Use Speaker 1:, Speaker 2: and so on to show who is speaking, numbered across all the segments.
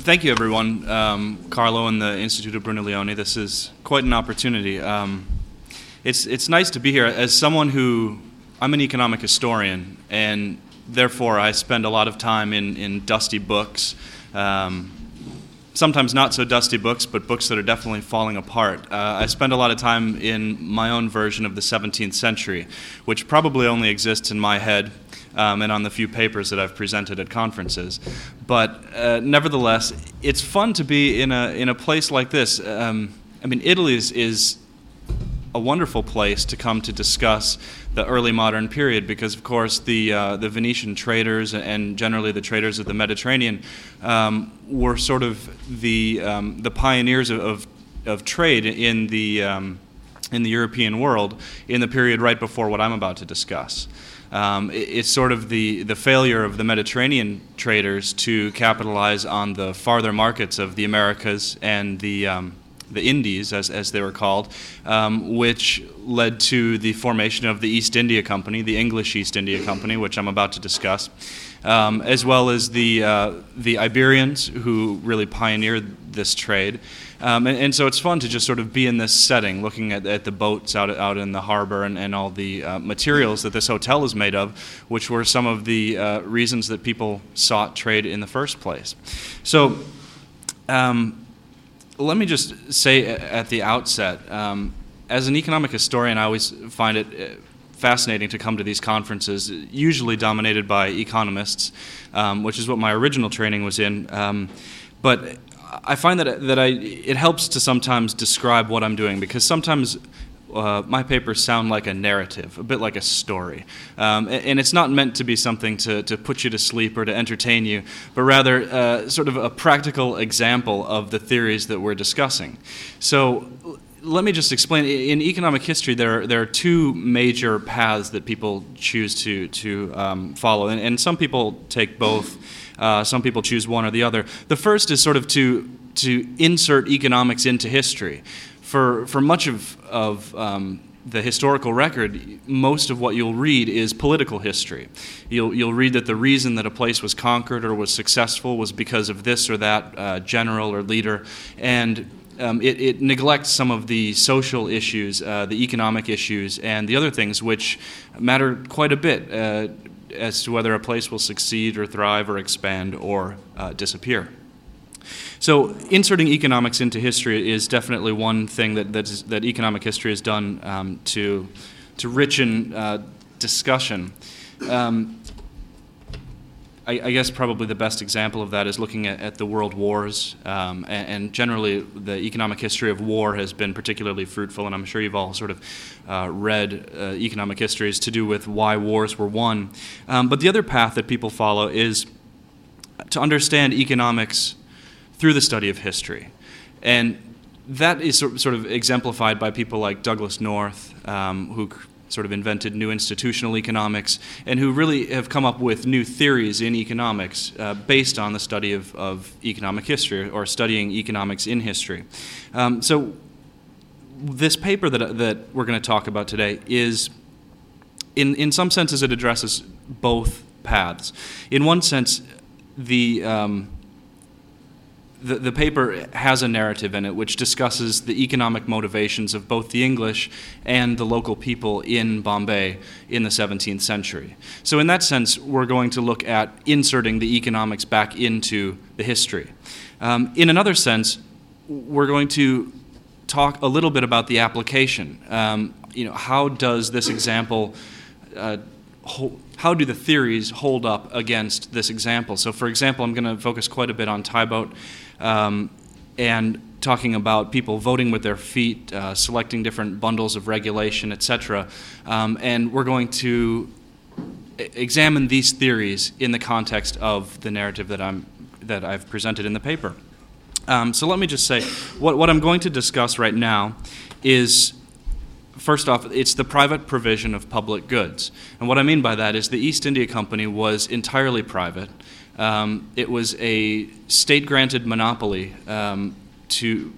Speaker 1: thank you, everyone. Um, Carlo and the Institute of Bruno Leoni. This is quite an opportunity. Um, it's, it's nice to be here. As someone who, I'm an economic historian, and therefore I spend a lot of time in, in dusty books. Um, sometimes not so dusty books, but books that are definitely falling apart. Uh, I spend a lot of time in my own version of the 17th century, which probably only exists in my head um, and on the few papers that I've presented at conferences. But uh, nevertheless, it's fun to be in a, in a place like this. Um, I mean, Italy is, is a wonderful place to come to discuss the early modern period because, of course, the, uh, the Venetian traders and generally the traders of the Mediterranean um, were sort of the, um, the pioneers of, of, of, trade in the, um, in the European world in the period right before what I'm about to discuss. Um, it's sort of the, the failure of the Mediterranean traders to capitalize on the farther markets of the Americas and the, um, the Indies, as, as they were called, um, which led to the formation of the East India Company, the English East India Company, which I'm about to discuss, um, as well as the, uh, the Iberians, who really pioneered this trade. Um, and, and, so it's fun to just sort of be in this setting, looking at, at the boats out, out in the harbor and, and all the uh, materials that this hotel is made of, which were some of the uh, reasons that people sought trade in the first place. So um, let me just say at the outset, um, as an economic historian, I always find it uh, fascinating to come to these conferences, usually dominated by economists, um, which is what my original training was in. Um, but I find that that I it helps to sometimes describe what I'm doing because sometimes uh, my papers sound like a narrative, a bit like a story. Um, and, and, it's not meant to be something to, to put you to sleep or to entertain you, but rather uh, sort of a practical example of the theories that we're discussing. So let me just explain. In economic history, there, there are two major paths that people choose to, to um, follow, and, and some people take both. Uh, some people choose one or the other. The first is sort of to, to insert economics into history. For, for much of, of um, the historical record, most of what you'll read is political history. You'll, you'll read that the reason that a place was conquered or was successful was because of this or that uh, general or leader. And um, it, it, neglects some of the social issues, uh, the economic issues, and the other things which matter quite a bit. Uh, as to whether a place will succeed or thrive or expand or uh, disappear. So, inserting economics into history is definitely one thing that, that, is, that economic history has done um, to, to richen uh, discussion. Um, I, I, guess probably the best example of that is looking at, at the world wars. Um, and, and, generally, the economic history of war has been particularly fruitful, and I'm sure you've all sort of uh, read uh, economic histories to do with why wars were won. Um, but the other path that people follow is to understand economics through the study of history. And that is sort of exemplified by people like Douglass North, um, who sort of invented new institutional economics, and who really have come up with new theories in economics uh, based on the study of, of economic history or studying economics in history. Um, so, this paper that, that we're going to talk about today is, in, in some senses, it addresses both paths. In one sense, the um, the, the paper has a narrative in it which discusses the economic motivations of both the English and the local people in Bombay in the 17th century. So, in that sense, we're going to look at inserting the economics back into the history. Um, in another sense, we're going to talk a little bit about the application. Um, you know, how does this example uh, how do the theories hold up against this example? So, for example, I'm going to focus quite a bit on Tiebout um, and talking about people voting with their feet, uh, selecting different bundles of regulation, etc. Um, and we're going to examine these theories in the context of the narrative that I'm that I've presented in the paper. Um, so let me just say, what, what I'm going to discuss right now is first off, it's the private provision of public goods. And what I mean by that is the East India Company was entirely private. Um, it was a state granted monopoly um, to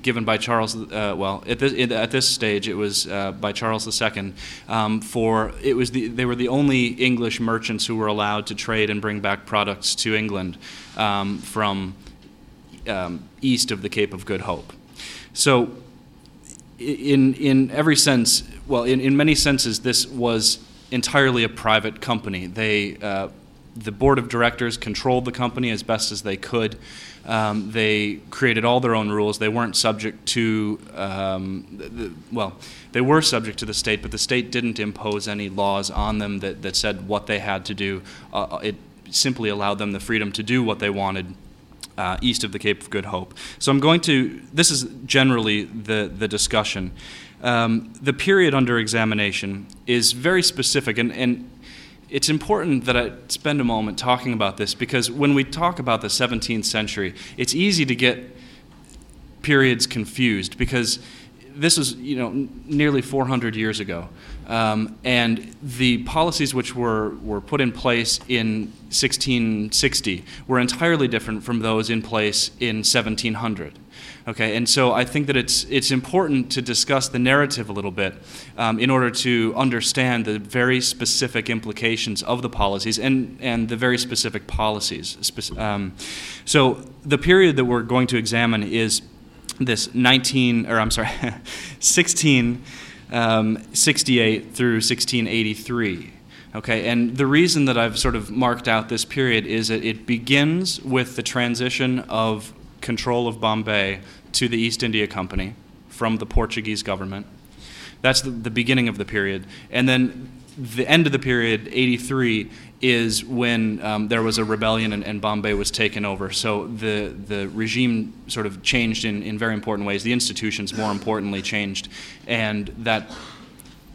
Speaker 1: given by Charles. Uh, well, at this, at this stage, it was uh, by Charles II. Um, for it was the, they were the only English merchants who were allowed to trade and bring back products to England um, from um, east of the Cape of Good Hope. So, in, in every sense, well, in, in many senses, this was entirely a private company. They, uh, the board of directors controlled the company as best as they could. Um, they created all their own rules. They weren't subject to, um, the, well, they were subject to the state, but the state didn't impose any laws on them that, that said what they had to do. Uh, it simply allowed them the freedom to do what they wanted uh, east of the Cape of Good Hope. So I'm going to, this is generally the, the discussion. Um, the period under examination is very specific, and, and it's important that I spend a moment talking about this because when we talk about the 17th century, it's easy to get periods confused because this was you know nearly 400 years ago, um, and the policies which were were put in place in 1660 were entirely different from those in place in 1700. Okay, and so I think that it's it's important to discuss the narrative a little bit um, in order to understand the very specific implications of the policies and and the very specific policies. Um, so the period that we're going to examine is this 19, or I'm sorry, 1668 um, through 1683. Okay, and the reason that I've sort of marked out this period is that it begins with the transition of control of Bombay to the East India Company from the Portuguese government. That's the, the beginning of the period. And then the end of the period, 83, is when um, there was a rebellion and, and, Bombay was taken over. So the, the regime sort of changed in, in very important ways. The institutions, more importantly, changed, and that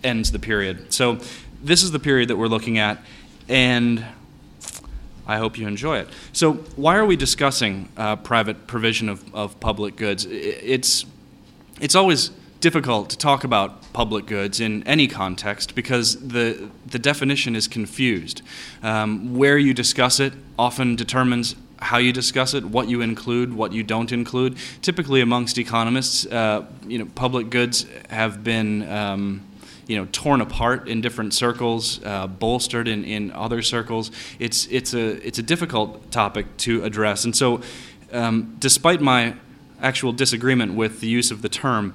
Speaker 1: ends the period. So this is the period that we're looking at, and I hope you enjoy it. So, why are we discussing uh, private provision of, of public goods? It's, it's always difficult to talk about public goods in any context because the, the definition is confused. Um, where you discuss it often determines how you discuss it, what you include, what you don't include. Typically, amongst economists, uh, you know, public goods have been um, you know torn apart in different circles, uh, bolstered in, in other circles. It's it's a it's a difficult topic to address, and so um, despite my actual disagreement with the use of the term,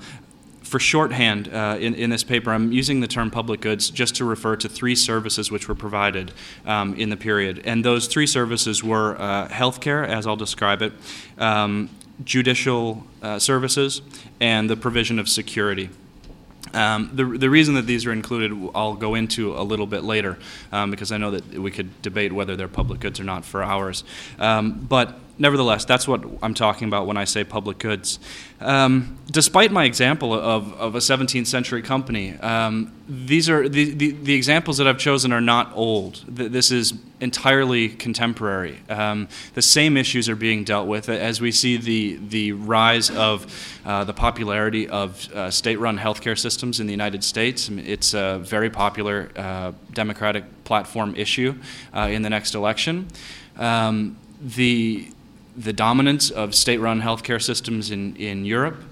Speaker 1: for shorthand uh, in, in this paper, I'm using the term public goods just to refer to three services which were provided um, in the period. And those three services were uh, healthcare, as I'll describe it, um, judicial uh, services, and the provision of security. Um, the, the reason that these are included, I'll go into a little bit later, um, because I know that we could debate whether they're public goods or not for hours. Um, but nevertheless, that's what I'm talking about when I say public goods. Um, despite my example of, of a 17th century company, um, these are the, the, the, examples that I've chosen are not old. This is entirely contemporary. Um, the same issues are being dealt with as we see the, the rise of uh, the popularity of uh, state-run healthcare systems in the United States. It's a very popular uh, Democratic platform issue uh, in the next election. Um, the the dominance of state-run healthcare systems in, in Europe,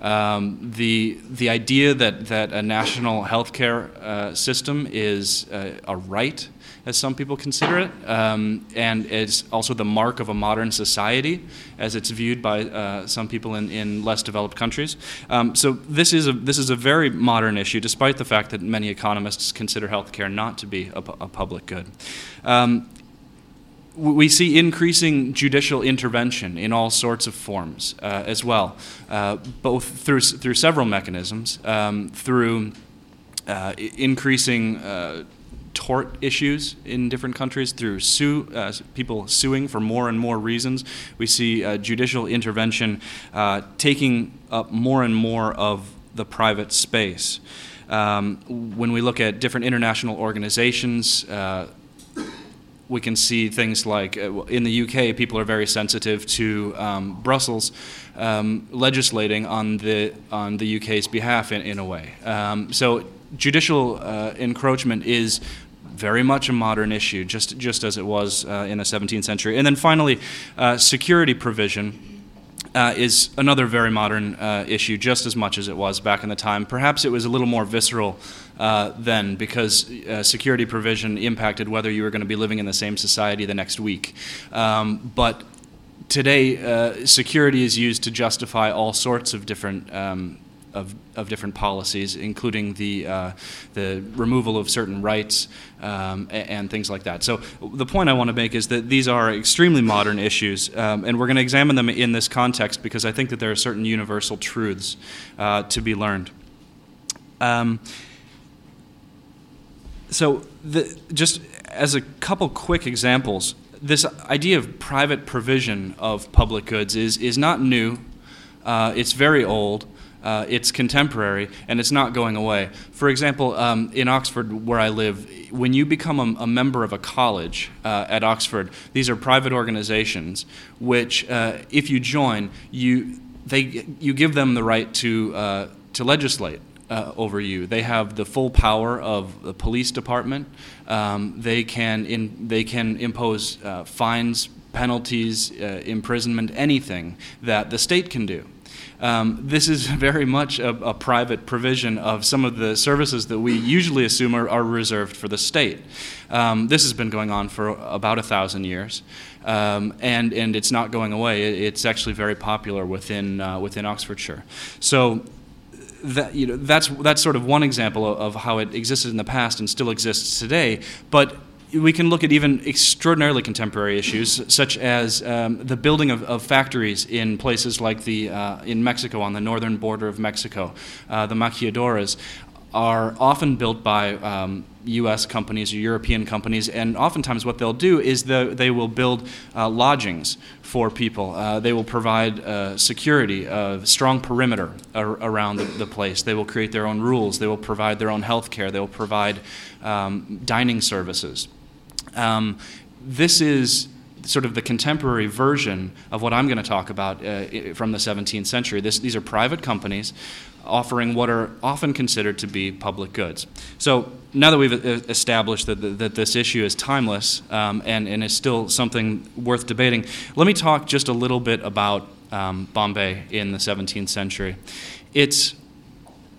Speaker 1: um, the, the idea that, that a national healthcare uh, system is uh, a right, as some people consider it, um, and it's also the mark of a modern society, as it's viewed by uh, some people in, in less developed countries. Um, so this is, a, this is a very modern issue, despite the fact that many economists consider healthcare not to be a, a public good. We see increasing judicial intervention in all sorts of forms uh, as well, uh, both through, through several mechanisms, um, through uh, increasing uh, tort issues in different countries, through sue, uh, people suing for more and more reasons. We see uh, judicial intervention taking up more and more of the private space. Um, when we look at different international organizations, we can see things like uh, in the UK, people are very sensitive to um, Brussels um, legislating on the on the UK's behalf in, in a way. Um, so judicial uh, encroachment is very much a modern issue, just just as it was uh, in the 17th century. And then finally, uh, security provision uh, is another very modern uh, issue, just as much as it was back in the time. Perhaps it was a little more visceral uh, then because uh, security provision impacted whether you were going to be living in the same society the next week. Um, but today, uh, security is used to justify all sorts of different um, of, of different policies, including the uh, the removal of certain rights um, and, and, things like that. So the point I want to make is that these are extremely modern issues, um, and we're going to examine them in this context because I think that there are certain universal truths uh, to be learned. Um, so the, just as a couple quick examples, this idea of private provision of public goods is, is not new. Uh, it's very old. Uh, it's contemporary and it's not going away. For example, um, in Oxford, where I live, when you become a, a member of a college uh, at Oxford, these are private organizations which, uh, if you join, you, they, you give them the right to, uh, to legislate uh, over you. They have the full power of the police department. Um, they can in, they can impose uh, fines, penalties, imprisonment, anything that the state can do. Um, this is very much a, a, private provision of some of the services that we usually assume are, are reserved for the state. Um, this has been going on for about a thousand years, um, and and it's not going away. It's actually very popular within uh, within Oxfordshire. So that, you know, that's, that's sort of one example of, of, how it existed in the past and still exists today. But we can look at even extraordinarily contemporary issues, such as um, the building of, of, factories in places like the, uh, in Mexico, on the northern border of Mexico. Uh, the maquiladoras are often built by um, U.S. companies or European companies, and oftentimes what they'll do is the, they will build uh, lodgings for people. Uh, they will provide uh, security, a strong perimeter ar- around the, the, place. They will create their own rules. They will provide their own health care. They will provide um, dining services. Um, this is sort of the contemporary version of what I'm going to talk about uh, from the 17th century. This, these are private companies offering what are often considered to be public goods. So now that we've established that, that this issue is timeless um, and, and is still something worth debating, let me talk just a little bit about um, Bombay in the 17th century. It's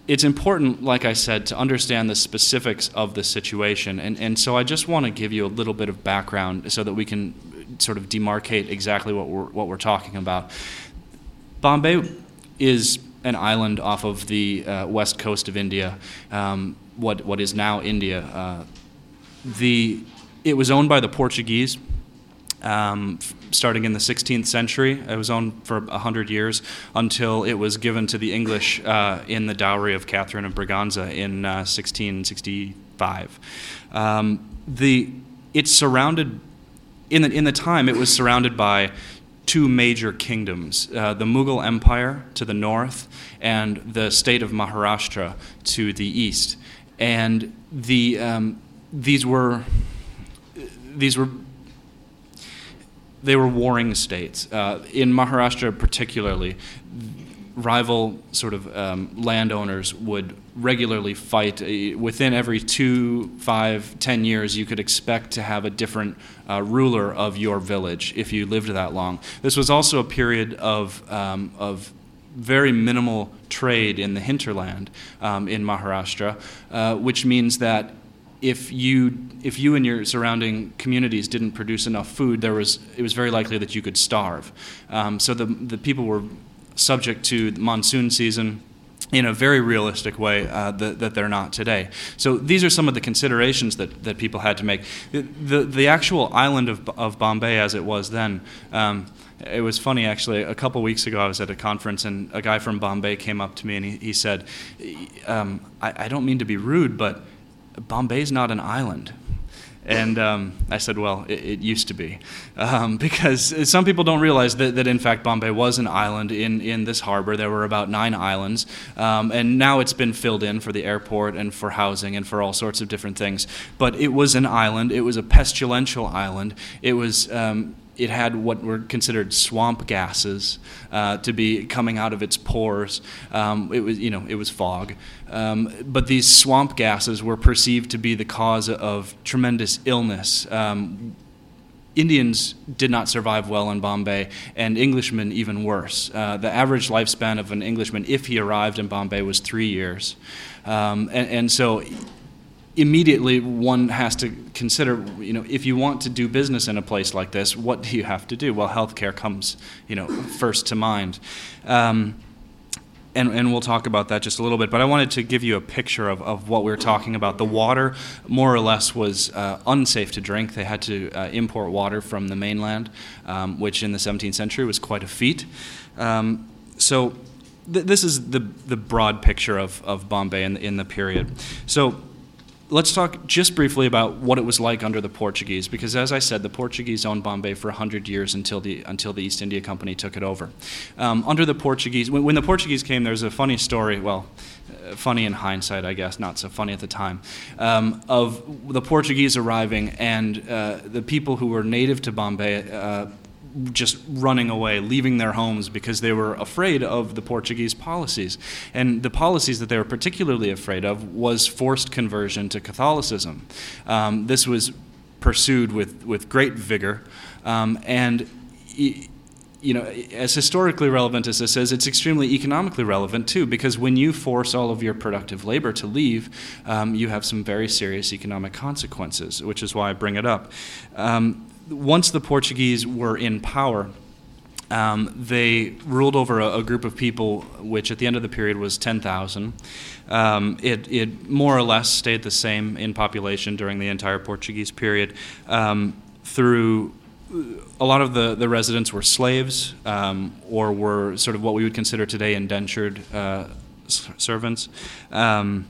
Speaker 1: it's important, like I said, to understand the specifics of the situation. And, and so I just want to give you a little bit of background so that we can sort of demarcate exactly what we're, what we're talking about. Bombay is an island off of the uh, west coast of India, um, what, what is now India. Uh, the, it was owned by the Portuguese. Um, starting in the 16th century. It was owned for 100 years until it was given to the English uh, in the dowry of Catherine of Braganza in 1665. Uh, um, the, it's surrounded, in the, in the time, it was surrounded by two major kingdoms uh, the Mughal Empire to the north, and the state of Maharashtra to the east. And the, um, these were these were they were warring states. Uh, in Maharashtra, particularly, rival sort of um, landowners would regularly fight. Uh, within every two, five, ten years, you could expect to have a different uh, ruler of your village if you lived that long. This was also a period of, um, of very minimal trade in the hinterland um, in Maharashtra, uh, which means that if you if you and your surrounding communities didn't produce enough food, there was it was very likely that you could starve. Um, so the the people were subject to the monsoon season in a very realistic way uh, that, that, they're not today. So these are some of the considerations that, that people had to make. The, the, the actual island of, of Bombay, as it was then, um, it was funny actually. A couple weeks ago, I was at a conference, and a guy from Bombay came up to me and he, he said, um, I, I don't mean to be rude, but Bombay's not an island. And um, I said, well, it, it used to be. Um, because some people don't realize that, that, in fact, Bombay was an island in, in this harbor. There were about nine islands. Um, and now it's been filled in for the airport and for housing and for all sorts of different things. But it was an island. It was a pestilential island. It was um, it had what were considered swamp gases uh, to be coming out of its pores. Um, it was, you know, it was fog. Um, but these swamp gases were perceived to be the cause of tremendous illness. Um, Indians did not survive well in Bombay, and Englishmen even worse. Uh, the average lifespan of an Englishman, if he arrived in Bombay, was three years. Um, and, and so immediately one has to consider you know if you want to do business in a place like this what do you have to do? Well healthcare comes you know first to mind. Um, and, and we'll talk about that just a little bit but i wanted to give you a picture of, of what we are talking about. The water more or less was uh, unsafe to drink. They had to uh, import water from the mainland um, which in the 17th century was quite a feat. Um, so th- this is the, the broad picture of, of bombay in in the period. So let's talk just briefly about what it was like under the Portuguese, because as I said, the Portuguese owned Bombay for 100 years until the, until the East India Company took it over. Um, under the Portuguese, when, when, the Portuguese came, there's a funny story, well, uh, funny in hindsight, I guess, not so funny at the time, um, of the Portuguese arriving and uh, the people who were native to Bombay. Uh, just running away, leaving their homes because they were afraid of the Portuguese policies. And the policies that they were particularly afraid of was forced conversion to Catholicism. Um, this was pursued with, with great vigor. Um, and you know, as historically relevant as this is, it's extremely economically relevant too, because when you force all of your productive labor to leave, um, you have some very serious economic consequences, which is why I bring it up. Um, once the Portuguese were in power, um, they ruled over a, a, group of people, which at the end of the period was 10,000. Um, it, it, more or less stayed the same in population during the entire Portuguese period. Um, through a lot of the, the residents were slaves um, or were sort of what we would consider today indentured uh, servants. Um,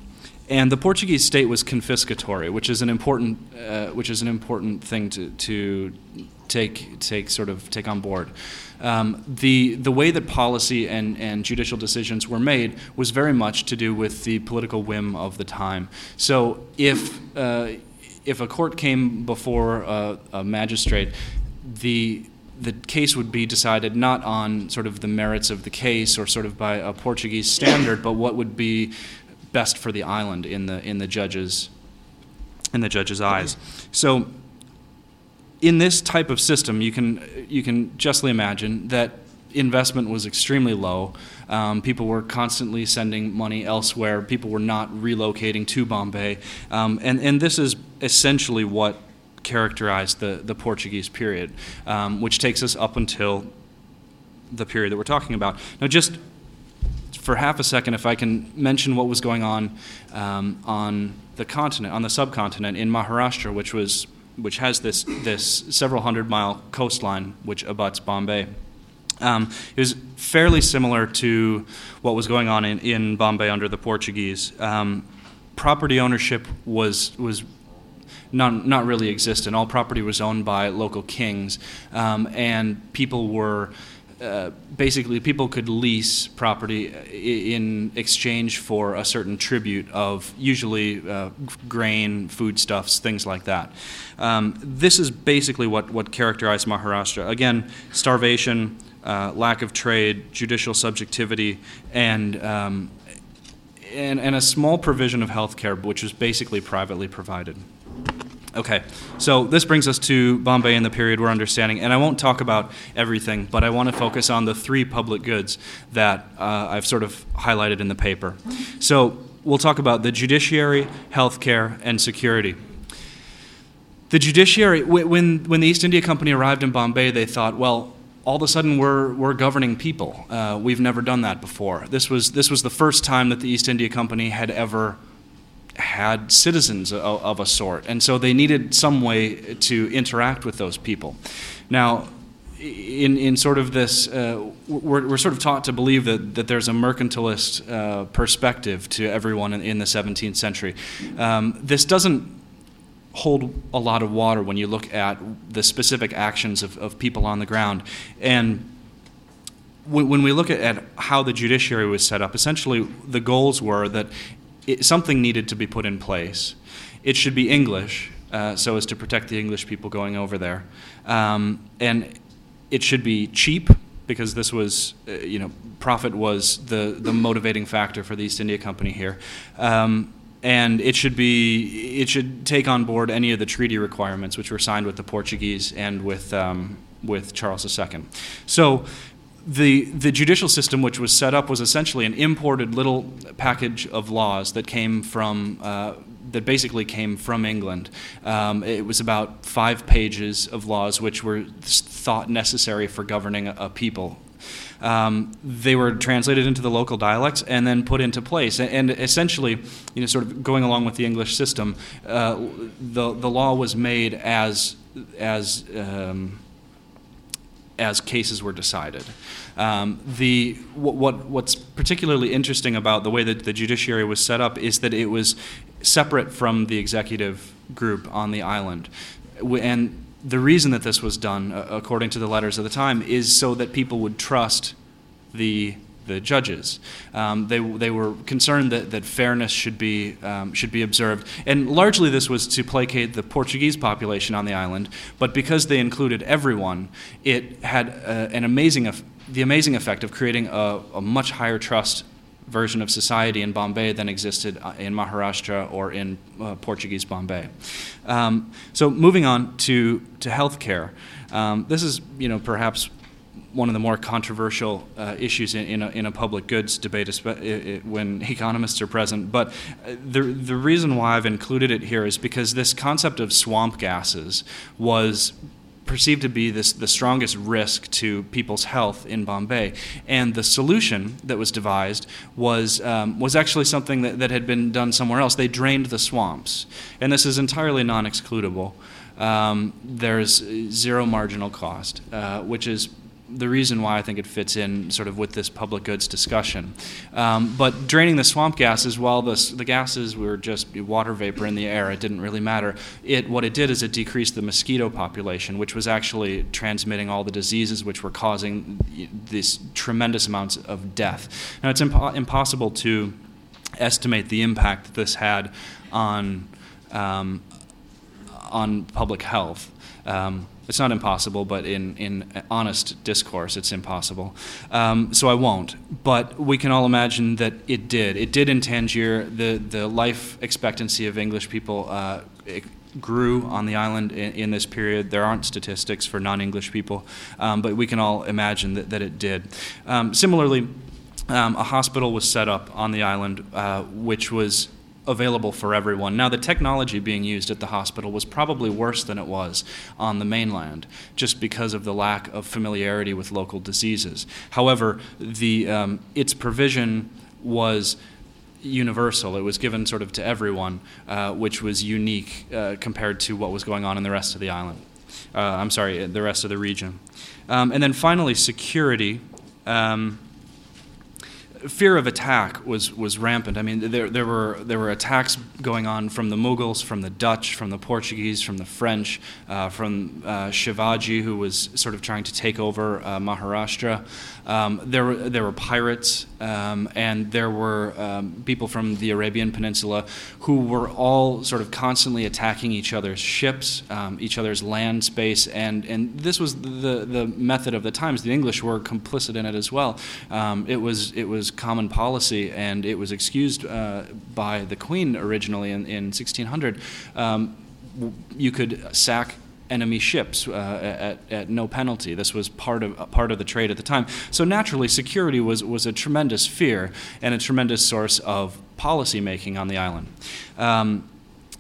Speaker 1: and the Portuguese state was confiscatory, which is an important, uh, which is an important thing to, to take, take sort of take on board. Um, the, the way that policy and, and judicial decisions were made was very much to do with the political whim of the time. So if, uh, if a court came before a, a magistrate, the the case would be decided not on sort of the merits of the case or sort of by a Portuguese standard, but what would be best for the island in the in the judge's in the judge's eyes. So in this type of system, you can you can justly imagine that investment was extremely low. Um, people were constantly sending money elsewhere. People were not relocating to Bombay, um, and and this is essentially what characterized the the Portuguese period, um, which takes us up until the period that we're talking about. Now, just for half a second, if I can mention what was going on um, on the continent, on the subcontinent in Maharashtra, which was which has this this several hundred mile coastline which abuts Bombay. Um, it was fairly similar to what was going on in, in Bombay under the Portuguese. Um, property ownership was was not, not really existent. All property was owned by local kings, um, and people were uh, basically people could lease property in exchange for a certain tribute of usually uh, grain, foodstuffs, things like that. Um, this is basically what, what characterized Maharashtra. Again, starvation, uh, lack of trade, judicial subjectivity, and, um, and, and a small provision of health care, which was basically privately provided. Okay, so this brings us to Bombay in the period we're understanding, and I won't talk about everything, but I want to focus on the three public goods that uh, I've sort of highlighted in the paper. So we'll talk about the judiciary, healthcare, and security. The judiciary, when, when the East India Company arrived in Bombay, they thought, well, all of a sudden we're, we're governing people. Uh, we've never done that before. This was, this was the first time that the East India Company had ever had citizens of, a sort, and so they needed some way to interact with those people. Now, in, in sort of this, uh, we're, we're sort of taught to believe that, that there's a mercantilist uh, perspective to everyone in, in the 17th century. Um, this doesn't hold a lot of water when you look at the specific actions of, of people on the ground. And when we look at, how the judiciary was set up, essentially the goals were that it, something needed to be put in place. It should be English, uh, so as to protect the English people going over there, um, and it should be cheap because this was, uh, you know, profit was the the motivating factor for the East India Company here. Um, and it should be it should take on board any of the treaty requirements which were signed with the Portuguese and with um, with Charles II. So the, the judicial system, which was set up, was essentially an imported little package of laws that came from uh, that basically came from England. Um, it was about five pages of laws which were thought necessary for governing a, a people. Um, they were translated into the local dialects and then put into place. And, and essentially, you know, sort of going along with the English system, uh, the the law was made as as um, as cases were decided. Um, the what, what's particularly interesting about the way that the judiciary was set up is that it was separate from the executive group on the island, and the reason that this was done, uh, according to the letters of the time, is so that people would trust the the judges. Um, they, they were concerned that, that fairness should be, um, should be observed. And largely this was to placate the Portuguese population on the island, but because they included everyone, it had uh, an amazing, the amazing effect of creating a, a much higher trust version of society in Bombay than existed uh, in Maharashtra or in uh, Portuguese Bombay. Um, so moving on to, to healthcare, um, this is you know perhaps one of the more controversial uh, issues in, in, a, in, a, public goods debate when economists are present. But uh, the, the reason why I've included it here is because this concept of swamp gases was perceived to be this, the strongest risk to people's health in Bombay. And the solution that was devised was, um, was actually something that, that had been done somewhere else. They drained the swamps. And this is entirely non excludable. Um, there's zero marginal cost, uh, which is the reason why I think it fits in sort of with this public goods discussion. Um, but draining the swamp gases, while the, the gases were just water vapor in the air, it didn't really matter. It, what it did is it decreased the mosquito population, which was actually transmitting all the diseases which were causing these tremendous amounts of death. Now, it's impo- impossible to estimate the impact that this had on, um, on public health. Um, it's not impossible, but in, in honest discourse, it's impossible. Um, so I won't. But we can all imagine that it did. It did in Tangier. The, the life expectancy of English people uh, grew on the island in, in, this period. There aren't statistics for non English people, um, but we can all imagine that, that it did. Um, similarly, um, a hospital was set up on the island, uh, which was available for everyone. Now, the technology being used at the hospital was probably worse than it was on the mainland, just because of the lack of familiarity with local diseases. However, the, um, its provision was universal. It was given sort of to everyone, uh, which was unique uh, compared to what was going on in the rest of the island. Uh, I'm sorry, the rest of the region. Um, and then finally, security. Um, fear of attack was, was rampant. I mean, there, there, were, there were attacks going on from the Mughals, from the Dutch, from the Portuguese, from the French, uh, from uh, Shivaji, who was sort of trying to take over uh, Maharashtra. Um, there, were, there were pirates, um, and there were um, people from the Arabian Peninsula who were all sort of constantly attacking each other's ships, um, each other's land space, and, and this was the, the method of the times. The English were complicit in it as well. Um, it, was, it was common policy, and it was excused uh, by the Queen originally in, in 1600. Um, you could sack enemy ships uh, at, at no penalty. This was part of part of the trade at the time. So naturally, security was was a tremendous fear and a tremendous source of policy making on the island. Um,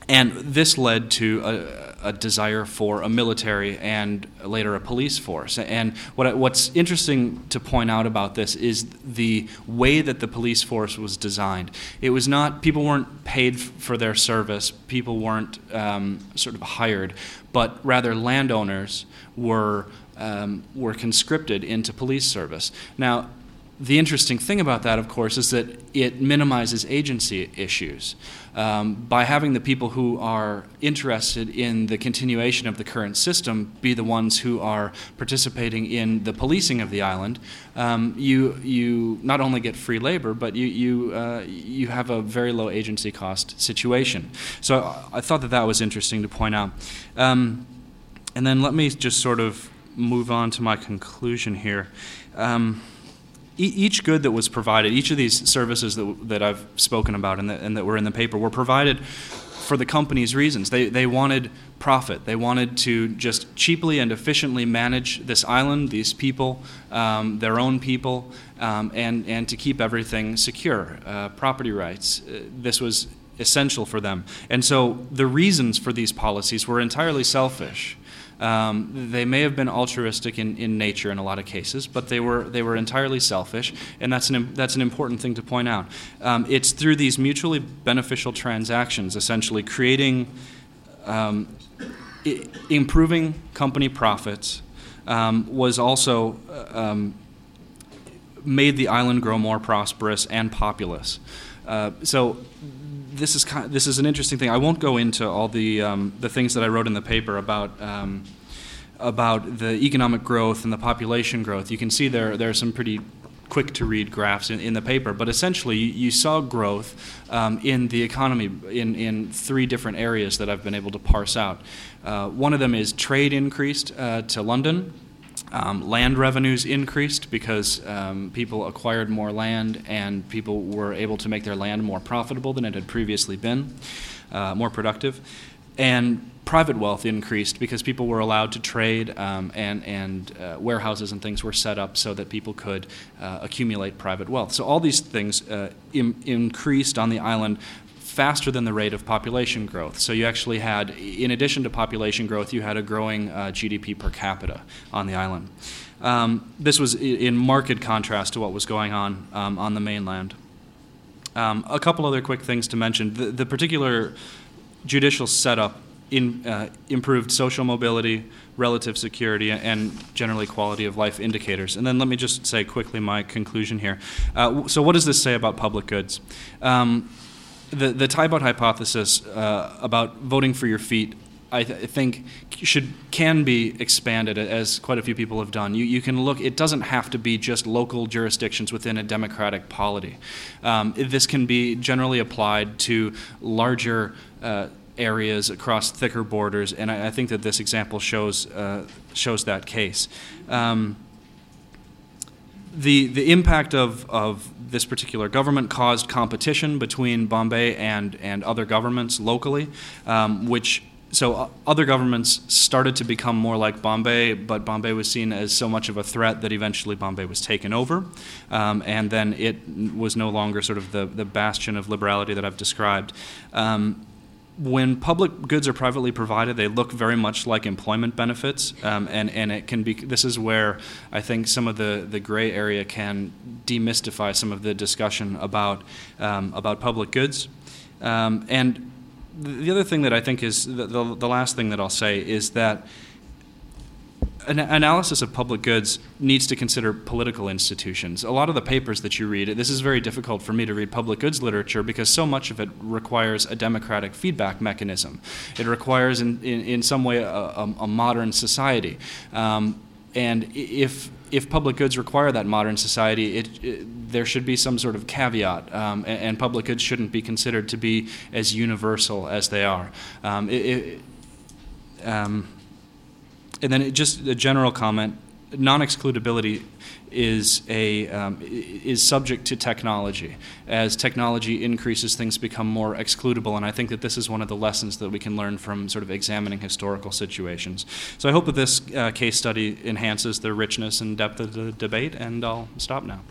Speaker 1: and this led to a, a, desire for a military and later a police force. And what, what's interesting to point out about this is the way that the police force was designed. It was not, people weren't paid for their service, people weren't um, sort of hired, but rather landowners were, um, were conscripted into police service. Now, the interesting thing about that, of course, is that it minimizes agency issues. Um, by having the people who are interested in the continuation of the current system be the ones who are participating in the policing of the island, um, you, you not only get free labor, but you, you, uh, you have a very low agency cost situation. So I thought that that was interesting to point out. Um, and then let me just sort of move on to my conclusion here. Each good that was provided, each of these services that, that I've spoken about and that, and that were in the paper, were provided for the company's reasons. They, they wanted profit. They wanted to just cheaply and efficiently manage this island, these people, um, their own people, um, and, and to keep everything secure. Uh, property rights. Uh, this was essential for them. And so the reasons for these policies were entirely selfish. Um, they may have been altruistic in, in nature in a lot of cases, but they were they were entirely selfish, and that's an that's an important thing to point out. Um, it's through these mutually beneficial transactions, essentially creating, um, I- improving company profits, um, was also uh, um, made the island grow more prosperous and populous. Uh, so this is kind this is an interesting thing. I won't go into all the um, the things that I wrote in the paper about. Um, about the economic growth and the population growth, you can see there there are some pretty quick to read graphs in, in the paper, but essentially you, you saw growth um, in the economy in, in three different areas that I've been able to parse out. Uh, one of them is trade increased uh, to London. Um, land revenues increased because um, people acquired more land and people were able to make their land more profitable than it had previously been, uh, more productive. And private wealth increased because people were allowed to trade um, and, and uh, warehouses and things were set up so that people could uh, accumulate private wealth. So all these things uh, Im- increased on the island faster than the rate of population growth. So you actually had, in addition to population growth, you had a growing uh, GDP per capita on the island. Um, this was in marked contrast to what was going on um, on the mainland. Um, a couple other quick things to mention. The, the particular judicial setup in, uh, improved social mobility, relative security, and generally quality of life indicators. And then let me just say quickly my conclusion here. Uh, so, what does this say about public goods? Um, the, the Tiebout hypothesis uh, about voting for your feet I, th- I, think should can be expanded as quite a few people have done. You, you can look. It doesn't have to be just local jurisdictions within a democratic polity. Um, this can be generally applied to larger. Uh, areas across thicker borders, and I, I, think that this example shows uh, shows that case. Um, the the impact of, of this particular government caused competition between Bombay and, and other governments locally, um, which so other governments started to become more like Bombay, but Bombay was seen as so much of a threat that eventually Bombay was taken over, um, and then it was no longer sort of the, the bastion of liberality that I've described. Um, when public goods are privately provided, they look very much like employment benefits, um, and and it can be. This is where I think some of the, the gray area can demystify some of the discussion about um, about public goods, um, and the other thing that I think is the, the, the last thing that I'll say is that an analysis of public goods needs to consider political institutions. A lot of the papers that you read, this is very difficult for me to read public goods literature because so much of it requires a democratic feedback mechanism. It requires, in, in, in some way, a, a, a modern society. Um, and if if public goods require that modern society, it, it, there should be some sort of caveat, um, and, and, public goods shouldn't be considered to be as universal as they are. Um, it, um, and then just a general comment non-excludability is a um, is subject to technology. As technology increases, things become more excludable, and I think that this is one of the lessons that we can learn from sort of examining historical situations. So I hope that this uh, case study enhances the richness and depth of the debate, and I'll stop now.